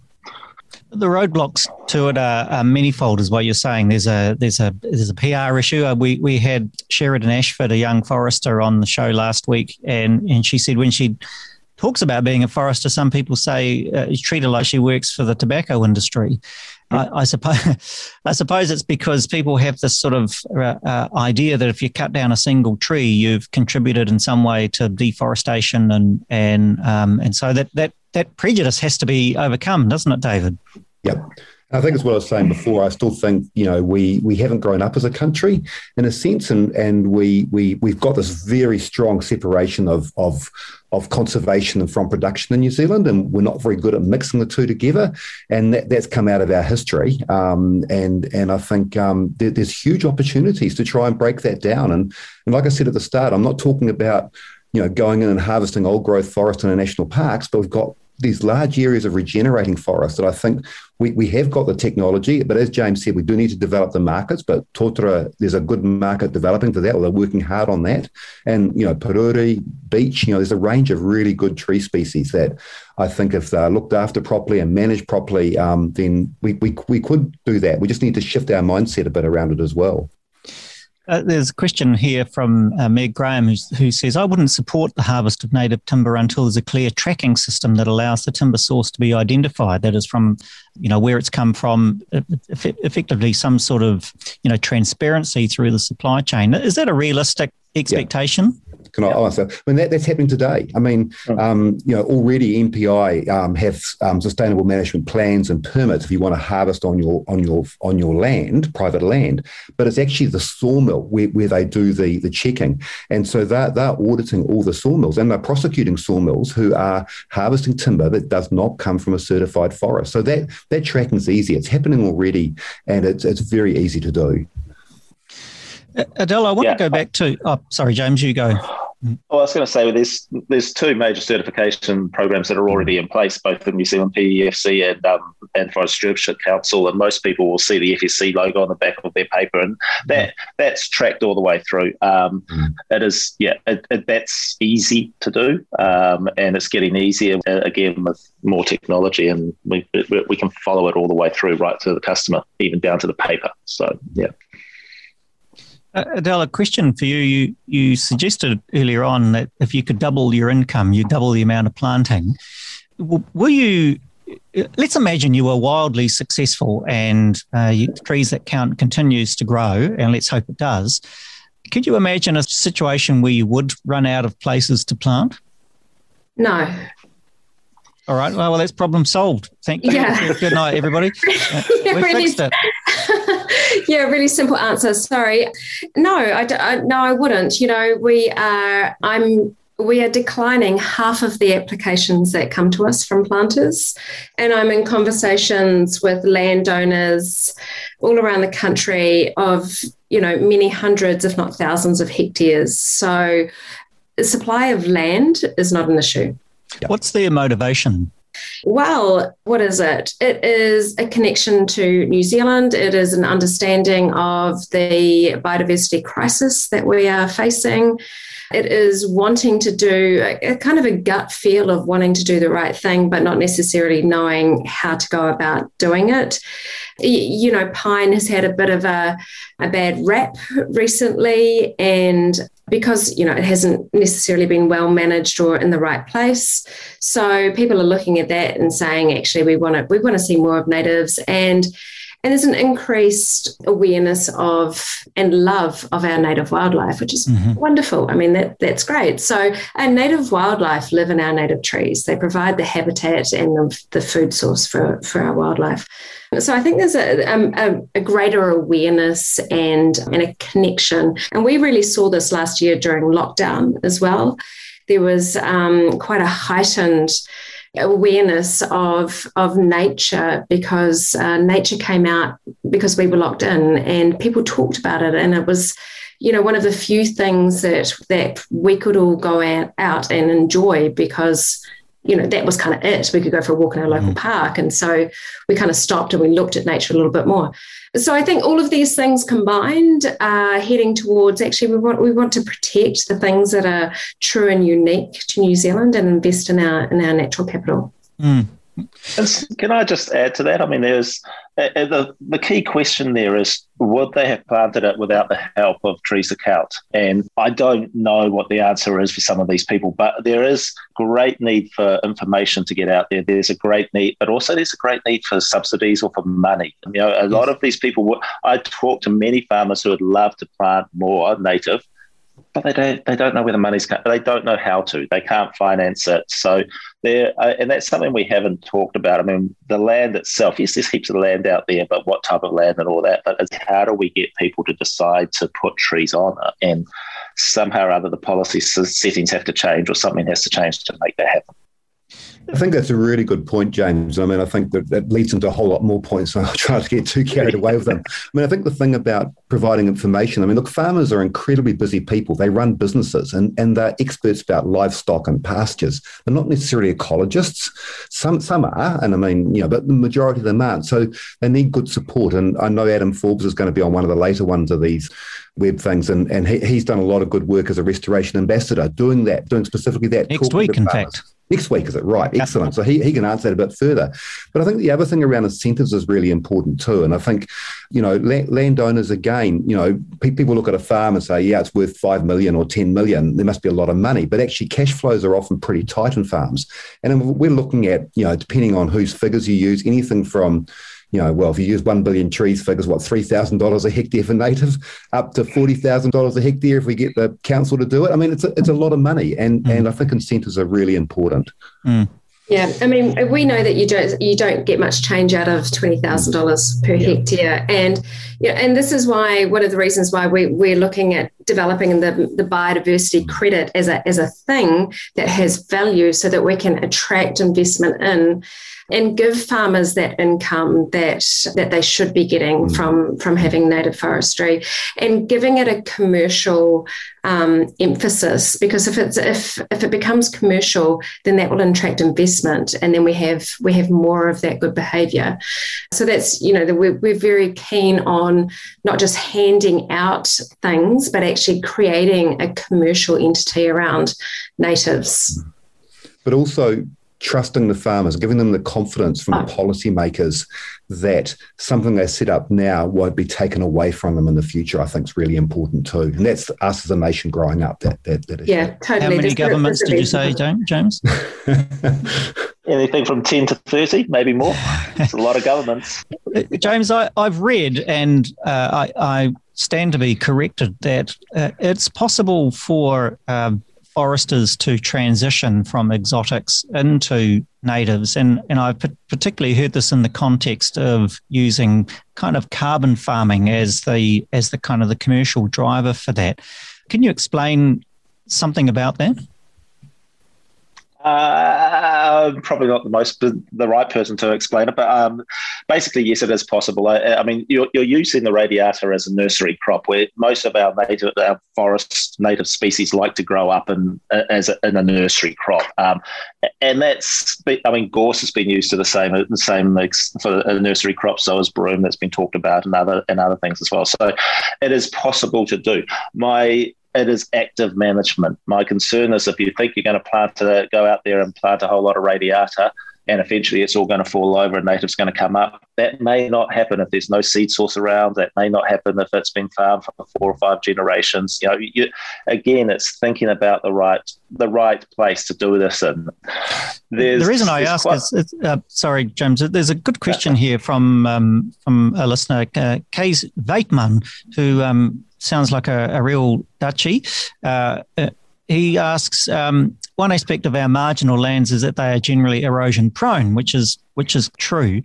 The roadblocks to it are, are manifold, is what you're saying. There's a there's a there's a PR issue. Uh, we we had Sheridan Ashford, a young forester, on the show last week, and and she said when she talks about being a forester, some people say uh, treat her like she works for the tobacco industry. I, I, suppose I suppose it's because people have this sort of uh, uh, idea that if you cut down a single tree, you've contributed in some way to deforestation, and and um, and so that that that prejudice has to be overcome, doesn't it, David? Yep. I think it's what I was saying before. I still think you know we we haven't grown up as a country in a sense, and and we we we've got this very strong separation of of of conservation and from production in New Zealand, and we're not very good at mixing the two together, and that, that's come out of our history. Um, and and I think um, there, there's huge opportunities to try and break that down. And and like I said at the start, I'm not talking about you know going in and harvesting old growth forest in our national parks, but we've got these large areas of regenerating forests that I think we, we have got the technology, but as James said, we do need to develop the markets. But Totara, there's a good market developing for that, they're working hard on that. And, you know, Puriri, Beech, you know, there's a range of really good tree species that I think if they're looked after properly and managed properly, um, then we, we, we could do that. We just need to shift our mindset a bit around it as well. Uh, there's a question here from uh, Meg Graham who says, I wouldn't support the harvest of native timber until there's a clear tracking system that allows the timber source to be identified. That is from, you know, where it's come from, effectively some sort of, you know, transparency through the supply chain. Is that a realistic expectation? Yeah. Can I answer? I mean, that, that's happening today. I mean, um, you know, already MPI um, have um, sustainable management plans and permits if you want to harvest on your on your on your land, private land. But it's actually the sawmill where, where they do the the checking, and so they're they're auditing all the sawmills and they're prosecuting sawmills who are harvesting timber that does not come from a certified forest. So that that tracking is easy. It's happening already, and it's it's very easy to do. Adele, I want yeah. to go back to. Oh, sorry, James, you go. Well, I was going to say, there's there's two major certification programs that are already in place, both in New Zealand PEFC and um, and Forest Stewardship Council, and most people will see the FSC logo on the back of their paper, and that that's tracked all the way through. Um, mm. It is, yeah, it, it, that's easy to do, um, and it's getting easier uh, again with more technology, and we we can follow it all the way through, right to the customer, even down to the paper. So, yeah. Uh, Adele, a question for you. You you suggested earlier on that if you could double your income, you double the amount of planting. Will you? Let's imagine you were wildly successful and uh, you, trees that count continues to grow, and let's hope it does. Could you imagine a situation where you would run out of places to plant? No. All right. Well, well, that's problem solved. Thank you. Yeah. Good night, everybody. Uh, yeah, we really, fixed it. yeah, really simple answer. Sorry. No, I, I, no, I wouldn't. You know, we are. I'm we are declining half of the applications that come to us from planters. And I'm in conversations with landowners all around the country of, you know, many hundreds, if not thousands of hectares. So the supply of land is not an issue. What's their motivation? Well, what is it? It is a connection to New Zealand. It is an understanding of the biodiversity crisis that we are facing. It is wanting to do a, a, kind of a gut feel of wanting to do the right thing, but not necessarily knowing how to go about doing it. You know, pine has had a bit of a, a bad rap recently, and because you know it hasn't necessarily been well managed or in the right place. So people are looking at that and saying actually we want to we want to see more of natives. And and there's an increased awareness of and love of our native wildlife, which is mm-hmm. wonderful. I mean, that that's great. So our native wildlife live in our native trees. They provide the habitat and the, the food source for, for our wildlife. So I think there's a, a, a, greater awareness and, and a connection. And we really saw this last year during lockdown as well. There was um, quite a heightened awareness of of nature because uh, nature came out because we were locked in and people talked about it. And it was you know one of the few things that that we could all go out, out and enjoy because you know that was kind of it we could go for a walk in our local mm. park and so we kind of stopped and we looked at nature a little bit more so I think all of these things combined are heading towards actually we want we want to protect the things that are true and unique to New Zealand and invest in our in our natural capital. Mm. Can I just add to that? I mean, there's Uh, uh, the the key question there is would they have planted it without the help of Trees That Count? And I don't know what the answer is for some of these people, but there is great need for information to get out there. There's a great need, but also there's a great need for subsidies or for money. You know, a lot of these people. I talk to many farmers who would love to plant more native, but they don't they don't know where the money's coming. They don't know how to. They can't finance it. So there, uh, and that's something we haven't talked about. I mean, the land itself. Yes, there's heaps of land out there, but what type of land and all that. But how do we get people to decide to put trees on it? And somehow or other, the policy settings have to change, or something has to change to make that happen. I think that's a really good point, James. I mean, I think that, that leads into a whole lot more points. I'll try to get too carried away with them. I mean, I think the thing about providing information, I mean, look, farmers are incredibly busy people. They run businesses and, and they're experts about livestock and pastures. They're not necessarily ecologists. Some some are, and I mean, you know, but the majority of them aren't. So they need good support. And I know Adam Forbes is going to be on one of the later ones of these web things, and, and he, he's done a lot of good work as a restoration ambassador, doing that, doing specifically that. Next week, in farmers. fact. Next week, is it right? Excellent. So he, he can answer that a bit further. But I think the other thing around incentives is really important too. And I think, you know, landowners, again, you know, people look at a farm and say, yeah, it's worth 5 million or 10 million. There must be a lot of money. But actually, cash flows are often pretty tight in farms. And we're looking at, you know, depending on whose figures you use, anything from, you know, well, if you use 1 billion trees figures, what, $3,000 a hectare for native, up to $40,000 a hectare if we get the council to do it. I mean, it's a, it's a lot of money. And, mm. and I think incentives are really important. Mm. Yeah, I mean, we know that you don't you don't get much change out of twenty thousand dollars per yeah. hectare, and yeah, and this is why one of the reasons why we we're looking at developing the the biodiversity credit as a as a thing that has value, so that we can attract investment in and give farmers that income that that they should be getting mm. from from having native forestry and giving it a commercial um, emphasis because if it's if if it becomes commercial then that will attract investment and then we have we have more of that good behavior. So that's you know we're, we're very keen on not just handing out things but actually creating a commercial entity around natives but also trusting the farmers, giving them the confidence from the oh. policymakers that something they set up now won't be taken away from them in the future, I think is really important too. And that's us as a nation growing up. That that, that yeah, totally. How many governments did you say, James? Anything from ten to thirty, maybe more. It's a lot of governments. James, I, have read and uh, I, I, stand to be corrected that uh, it's possible for um, foresters to transition from exotics into natives. And, and I've particularly heard this in the context of using kind of carbon farming as the as the kind of the commercial driver for that. Can you explain something about that? Uh, probably not the most the right person to explain it, but um, basically, yes, it is possible. I, I, mean, you're, you're using the radiata as a nursery crop, where most of our native our forest native species like to grow up in as a, in a nursery crop, um, and that's I mean, gorse has been used to the same the same for a nursery crop, so is broom that's been talked about, and other and other things as well. So, it is possible to do. My it is active management. My concern is if you think you're going to plant to go out there and plant a whole lot of radiata, and eventually it's all going to fall over and native's going to come up. That may not happen if there's no seed source around. That may not happen if it's been farmed for four or five generations. You know, you, again, it's thinking about the right the right place to do this in. There's, the reason I ask quite, is, uh, sorry, James. There's a good question here from um, from a listener, uh, Weitman, who um, sounds like a, a real Dutchie. Uh, uh, he asks, um, one aspect of our marginal lands is that they are generally erosion prone, which is which is true.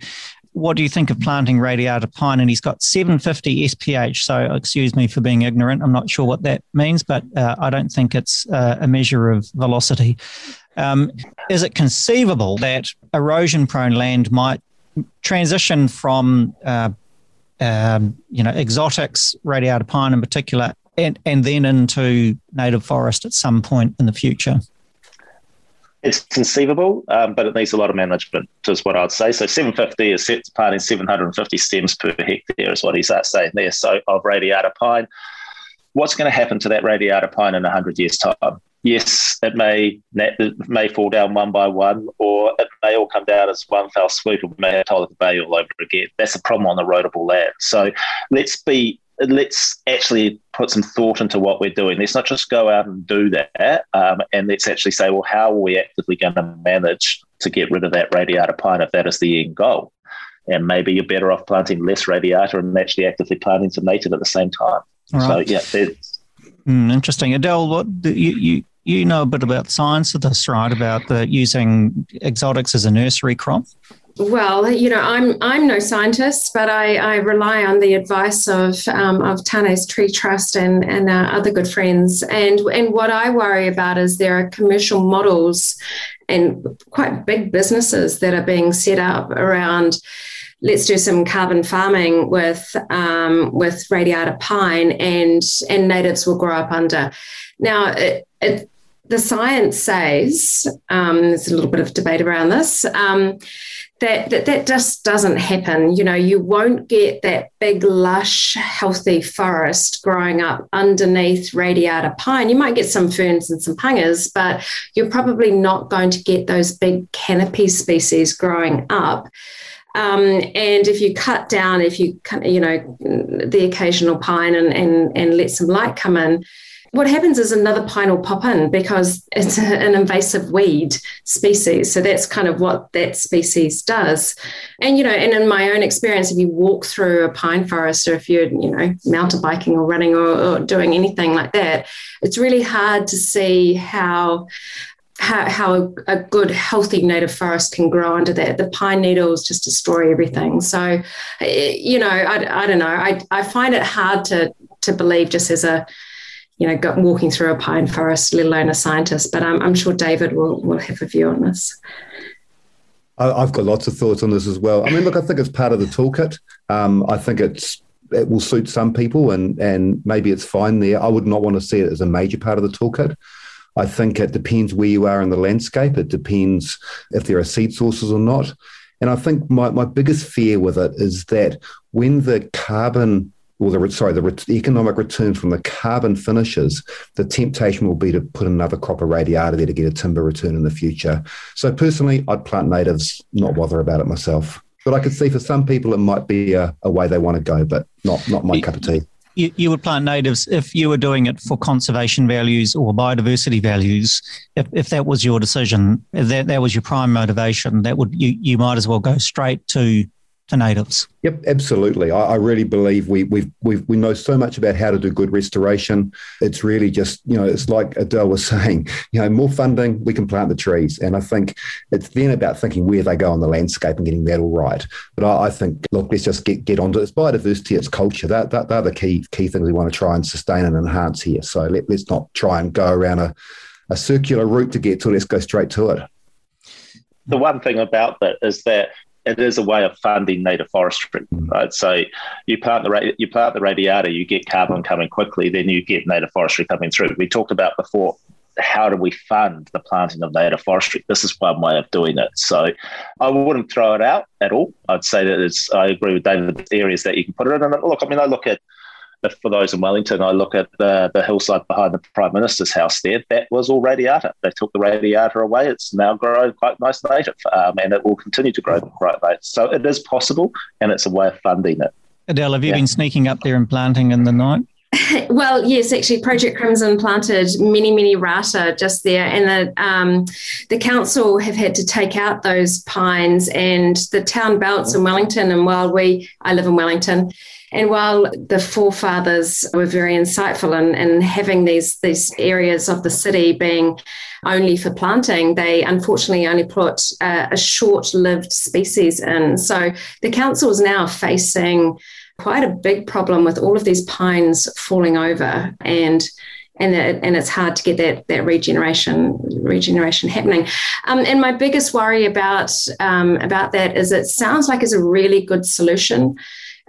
What do you think of planting radiata pine? And he's got 750 SPH. So excuse me for being ignorant. I'm not sure what that means, but uh, I don't think it's uh, a measure of velocity. Um, is it conceivable that erosion prone land might transition from uh, um, you know, exotics, radiata pine in particular, and, and then into native forest at some point in the future? It's conceivable, um, but it needs a lot of management, is what I'd say. So 750 is set planting 750 stems per hectare, is what he's saying there. So of radiata pine. What's going to happen to that radiata pine in 100 years' time? yes, it may it may fall down one by one, or it may all come down as one fell swoop, and we may have to Bay all over again. That's a problem on the roadable land. So let's be let's actually put some thought into what we're doing. Let's not just go out and do that, um, and let's actually say, well, how are we actively going to manage to get rid of that radiata pine if that is the end goal? And maybe you're better off planting less radiata and actually actively planting some native at the same time. Right. So yeah, Mm, interesting, Adele. What you, you you know a bit about science of this, right? About the using exotics as a nursery crop. Well, you know, I'm I'm no scientist, but I, I rely on the advice of um, of Tane's Tree Trust and and uh, other good friends. And and what I worry about is there are commercial models and quite big businesses that are being set up around let's do some carbon farming with um, with radiata pine, and and natives will grow up under. Now, it, it, the science says um, there's a little bit of debate around this. Um, that, that that just doesn't happen. You know, you won't get that big, lush, healthy forest growing up underneath radiata pine. You might get some ferns and some pungas, but you're probably not going to get those big canopy species growing up. Um, and if you cut down, if you you know the occasional pine and and and let some light come in, what happens is another pine will pop in because it's an invasive weed species. So that's kind of what that species does. And you know, and in my own experience, if you walk through a pine forest, or if you're you know mountain biking or running or, or doing anything like that, it's really hard to see how how, how a, a, good, healthy native forest can grow under that. The pine needles just destroy everything. So, eh, you know, I, I don't know. I, I find it hard to to believe just as a, you know, walking through a pine forest, let alone a scientist. But I'm, I'm sure David will will have a view on this. I've got lots of thoughts on this as well. I mean, look, I think it's part of the toolkit. Um, I think it's it will suit some people, and and maybe it's fine there. I would not want to see it as a major part of the toolkit. I think it depends where you are in the landscape. It depends if there are seed sources or not. And I think my, my biggest fear with it is that when the carbon or the sorry the economic return from the carbon finishes, the temptation will be to put another crop of radiata there to get a timber return in the future. So personally, I'd plant natives, not bother about it myself. But I could see for some people it might be a, a way they want to go, but not not my cup of tea you, you would plant natives if you were doing it for conservation values or biodiversity values. If, if that was your decision, if that, that was your prime motivation, that would you, you might as well go straight to to natives. Yep, absolutely. I, I really believe we we we we know so much about how to do good restoration. It's really just you know it's like Adele was saying. You know, more funding, we can plant the trees, and I think it's then about thinking where they go on the landscape and getting that all right. But I, I think look, let's just get get onto it. It's biodiversity, it's culture. That that they're the key key things we want to try and sustain and enhance here. So let, let's not try and go around a a circular route to get to. It, let's go straight to it. The one thing about that is that it is a way of funding native forestry, right? So you plant the you plant the radiata, you get carbon coming quickly, then you get native forestry coming through. We talked about before how do we fund the planting of native forestry? This is one way of doing it. So I wouldn't throw it out at all. I'd say that it's, I agree with David, areas that you can put it in. And look, I mean, I look at, for those in Wellington, I look at the, the hillside behind the Prime Minister's house there. That was all radiata. They took the radiata away. It's now grown quite nice native, um, and it will continue to grow quite nice. So it is possible, and it's a way of funding it. Adele, have you yeah. been sneaking up there and planting in the night? well, yes, actually, Project Crimson planted many, many rata just there, and the um, the council have had to take out those pines and the town belts in Wellington. And while we, I live in Wellington, and while the forefathers were very insightful in, in having these these areas of the city being only for planting, they unfortunately only put a short-lived species in. So the council is now facing quite a big problem with all of these pines falling over and and and it's hard to get that that regeneration regeneration happening. Um, and my biggest worry about um, about that is it sounds like it's a really good solution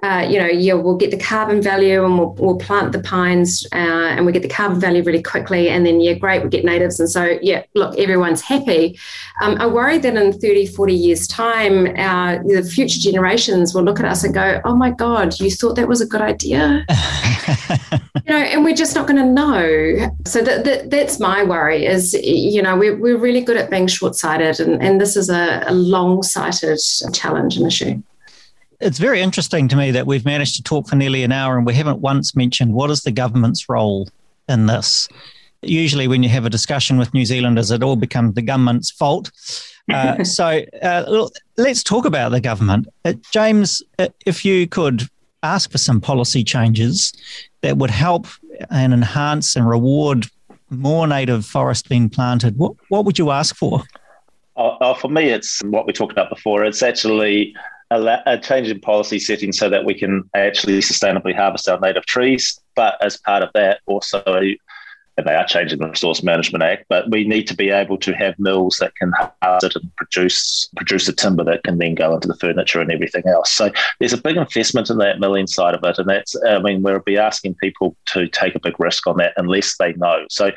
uh, you know, yeah, we'll get the carbon value and we'll, we'll plant the pines uh, and we get the carbon value really quickly. And then, yeah, great, we get natives. And so, yeah, look, everyone's happy. Um, I worry that in 30, 40 years' time, our, the future generations will look at us and go, oh my God, you thought that was a good idea? you know, and we're just not going to know. So that, that, that's my worry is, you know, we're, we're really good at being short sighted. And, and this is a, a long sighted challenge and issue it's very interesting to me that we've managed to talk for nearly an hour and we haven't once mentioned what is the government's role in this. Usually, when you have a discussion with New Zealanders, it all becomes the government's fault. Uh, so uh, let's talk about the government. Uh, James, uh, if you could ask for some policy changes that would help and enhance and reward more native forest being planted, what, what would you ask for? Uh, uh, for me, it's what we talked about before. It's actually a, a change in policy setting so that we can actually sustainably harvest our native trees. But as part of that, also, and they are changing the Resource Management Act, but we need to be able to have mills that can harvest it and produce produce the timber that can then go into the furniture and everything else. So there's a big investment in that milling side of it, and that's I mean we'll be asking people to take a big risk on that unless they know. So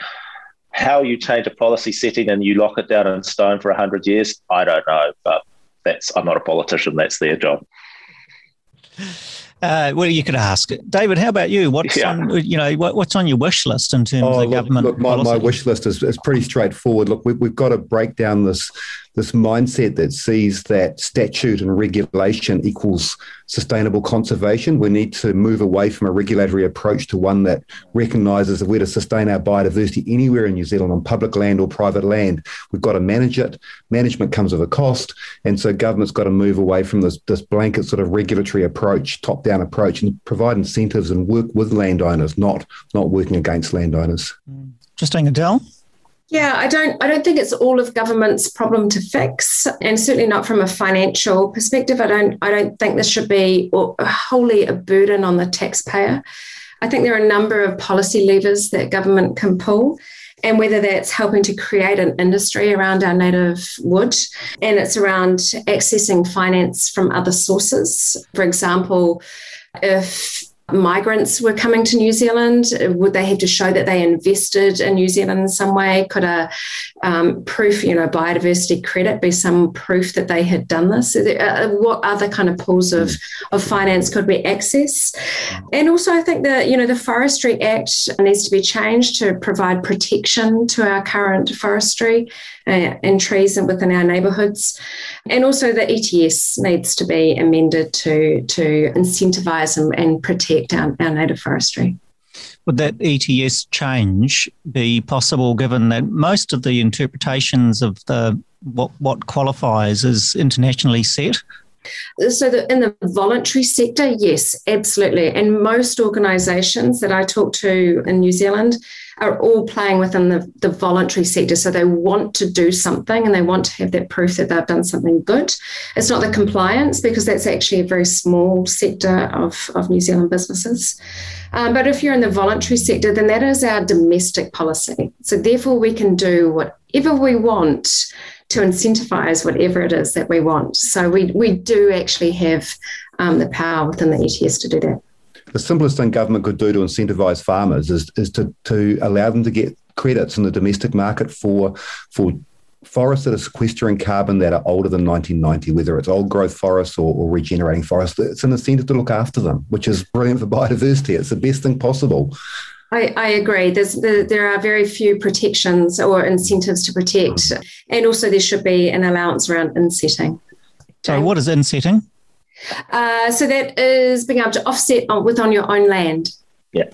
how you change a policy setting and you lock it down in stone for 100 years, I don't know. But that's I'm not a politician. That's their job. Uh, well, you could ask David. How about you? What's yeah. on you know what, what's on your wish list in terms oh, of look, government? Look, my, my, wish list is, is pretty straightforward. Look, we, we've got to break down this this mindset that sees that statute and regulation equals sustainable conservation. We need to move away from a regulatory approach to one that recognises that we're to sustain our biodiversity anywhere in New Zealand on public land or private land. We've got to manage it. Management comes with a cost. And so government's got to move away from this, this blanket sort of regulatory approach, top down approach, and provide incentives and work with landowners, not, not working against landowners. Mm. Interesting, Adele. Yeah, I don't I don't think it's all of government's problem to fix and certainly not from a financial perspective. I don't I don't think this should be wholly a burden on the taxpayer. I think there are a number of policy levers that government can pull and whether that's helping to create an industry around our native wood and it's around accessing finance from other sources. For example, if migrants were coming to New Zealand? Would they have to show that they invested in New Zealand in some way? Could a um, proof, you know, biodiversity credit be some proof that they had done this? Uh, what other kind of pools of, of finance could we access? And also, I think that, you know, the Forestry Act needs to be changed to provide protection to our current forestry uh, and trees within our neighbourhoods. And also the ETS needs to be amended to, to incentivise and, and protect our, our native forestry. Would that ETS change be possible given that most of the interpretations of the what, what qualifies is internationally set? So, the, in the voluntary sector, yes, absolutely. And most organisations that I talk to in New Zealand are all playing within the, the voluntary sector. So, they want to do something and they want to have that proof that they've done something good. It's not the compliance because that's actually a very small sector of, of New Zealand businesses. Um, but if you're in the voluntary sector, then that is our domestic policy. So, therefore, we can do whatever we want to incentivize whatever it is that we want. So we, we do actually have um, the power within the ETS to do that. The simplest thing government could do to incentivize farmers is, is to, to allow them to get credits in the domestic market for for forests that are sequestering carbon that are older than 1990, whether it's old growth forests or, or, regenerating forests. It's an incentive to look after them, which is brilliant for biodiversity. It's the best thing possible. I, I agree. There's there, there are very few protections or incentives to protect, mm-hmm. and also there should be an allowance around insetting. So, what is insetting? Uh, so that is being able to offset on, with on your own land. Yeah.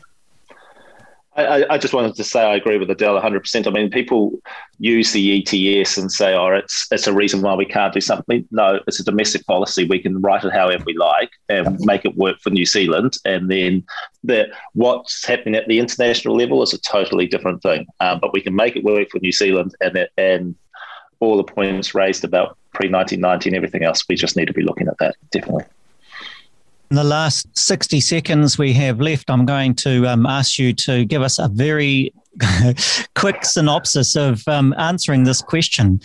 I, I, just wanted to say I agree with Adele 100%. I mean, people use the ETS and say, oh, it's, it's a reason why we can't do something. No, it's a domestic policy. We can write it however we like and make it work for New Zealand. And then the, what's happening at the international level is a totally different thing. Um, but we can make it work for New Zealand and, and all the points raised about pre 1990 and everything else, we just need to be looking at that, definitely. In the last 60 seconds we have left, I'm going to um, ask you to give us a very quick synopsis of um, answering this question.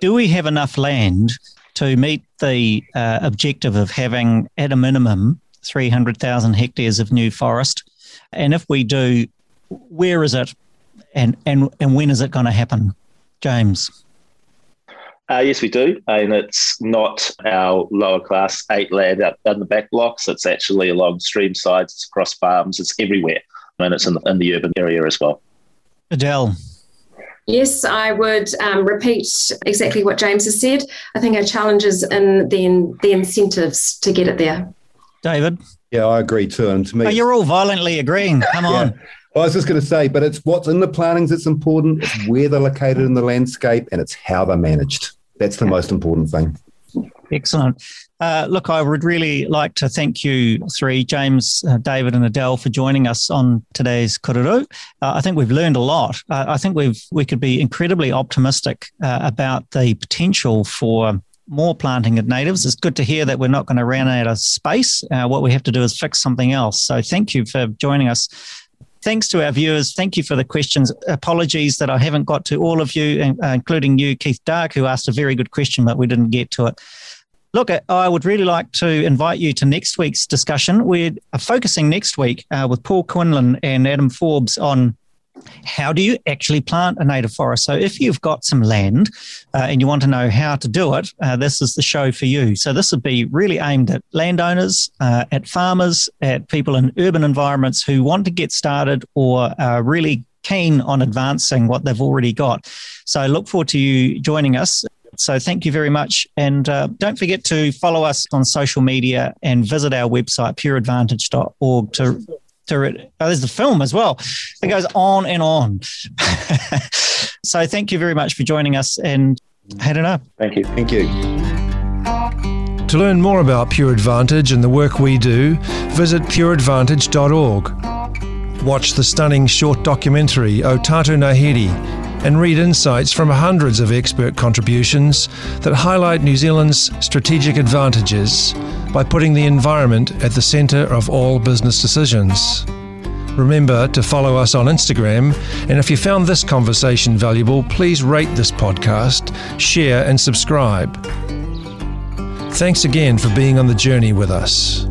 Do we have enough land to meet the uh, objective of having, at a minimum, 300,000 hectares of new forest? And if we do, where is it and, and, and when is it going to happen? James. Uh, yes, we do, and it's not our lower class eight land out in the back blocks. It's actually along stream sides, it's across farms, it's everywhere, and it's in the, in the urban area as well. Adele. Yes, I would um, repeat exactly what James has said. I think our challenge is in the, the incentives to get it there. David? Yeah, I agree too. And to me, oh, you're all violently agreeing. Come on. Yeah. Well, I was just going to say, but it's what's in the plantings that's important. It's where they're located in the landscape, and it's how they're managed. That's the most important thing. Excellent. Uh, look, I would really like to thank you three, James, uh, David, and Adele, for joining us on today's Korero. Uh, I think we've learned a lot. Uh, I think we've we could be incredibly optimistic uh, about the potential for more planting of natives. It's good to hear that we're not going to run out of space. Uh, what we have to do is fix something else. So, thank you for joining us thanks to our viewers. Thank you for the questions. Apologies that I haven't got to all of you, uh, including you, Keith Dark, who asked a very good question, but we didn't get to it. Look, I would really like to invite you to next week's discussion. We're focusing next week uh, with Paul Quinlan and Adam Forbes on how do you actually plant a native forest? So, if you've got some land uh, and you want to know how to do it, uh, this is the show for you. So, this would be really aimed at landowners, uh, at farmers, at people in urban environments who want to get started or are really keen on advancing what they've already got. So, I look forward to you joining us. So, thank you very much. And uh, don't forget to follow us on social media and visit our website, pureadvantage.org, to to oh, there's the film as well. It goes on and on. so thank you very much for joining us and head it up. Thank you. Thank you. To learn more about Pure Advantage and the work we do, visit pureadvantage.org. Watch the stunning short documentary O Tātou Ngāhere and read insights from hundreds of expert contributions that highlight New Zealand's strategic advantages by putting the environment at the centre of all business decisions. Remember to follow us on Instagram, and if you found this conversation valuable, please rate this podcast, share, and subscribe. Thanks again for being on the journey with us.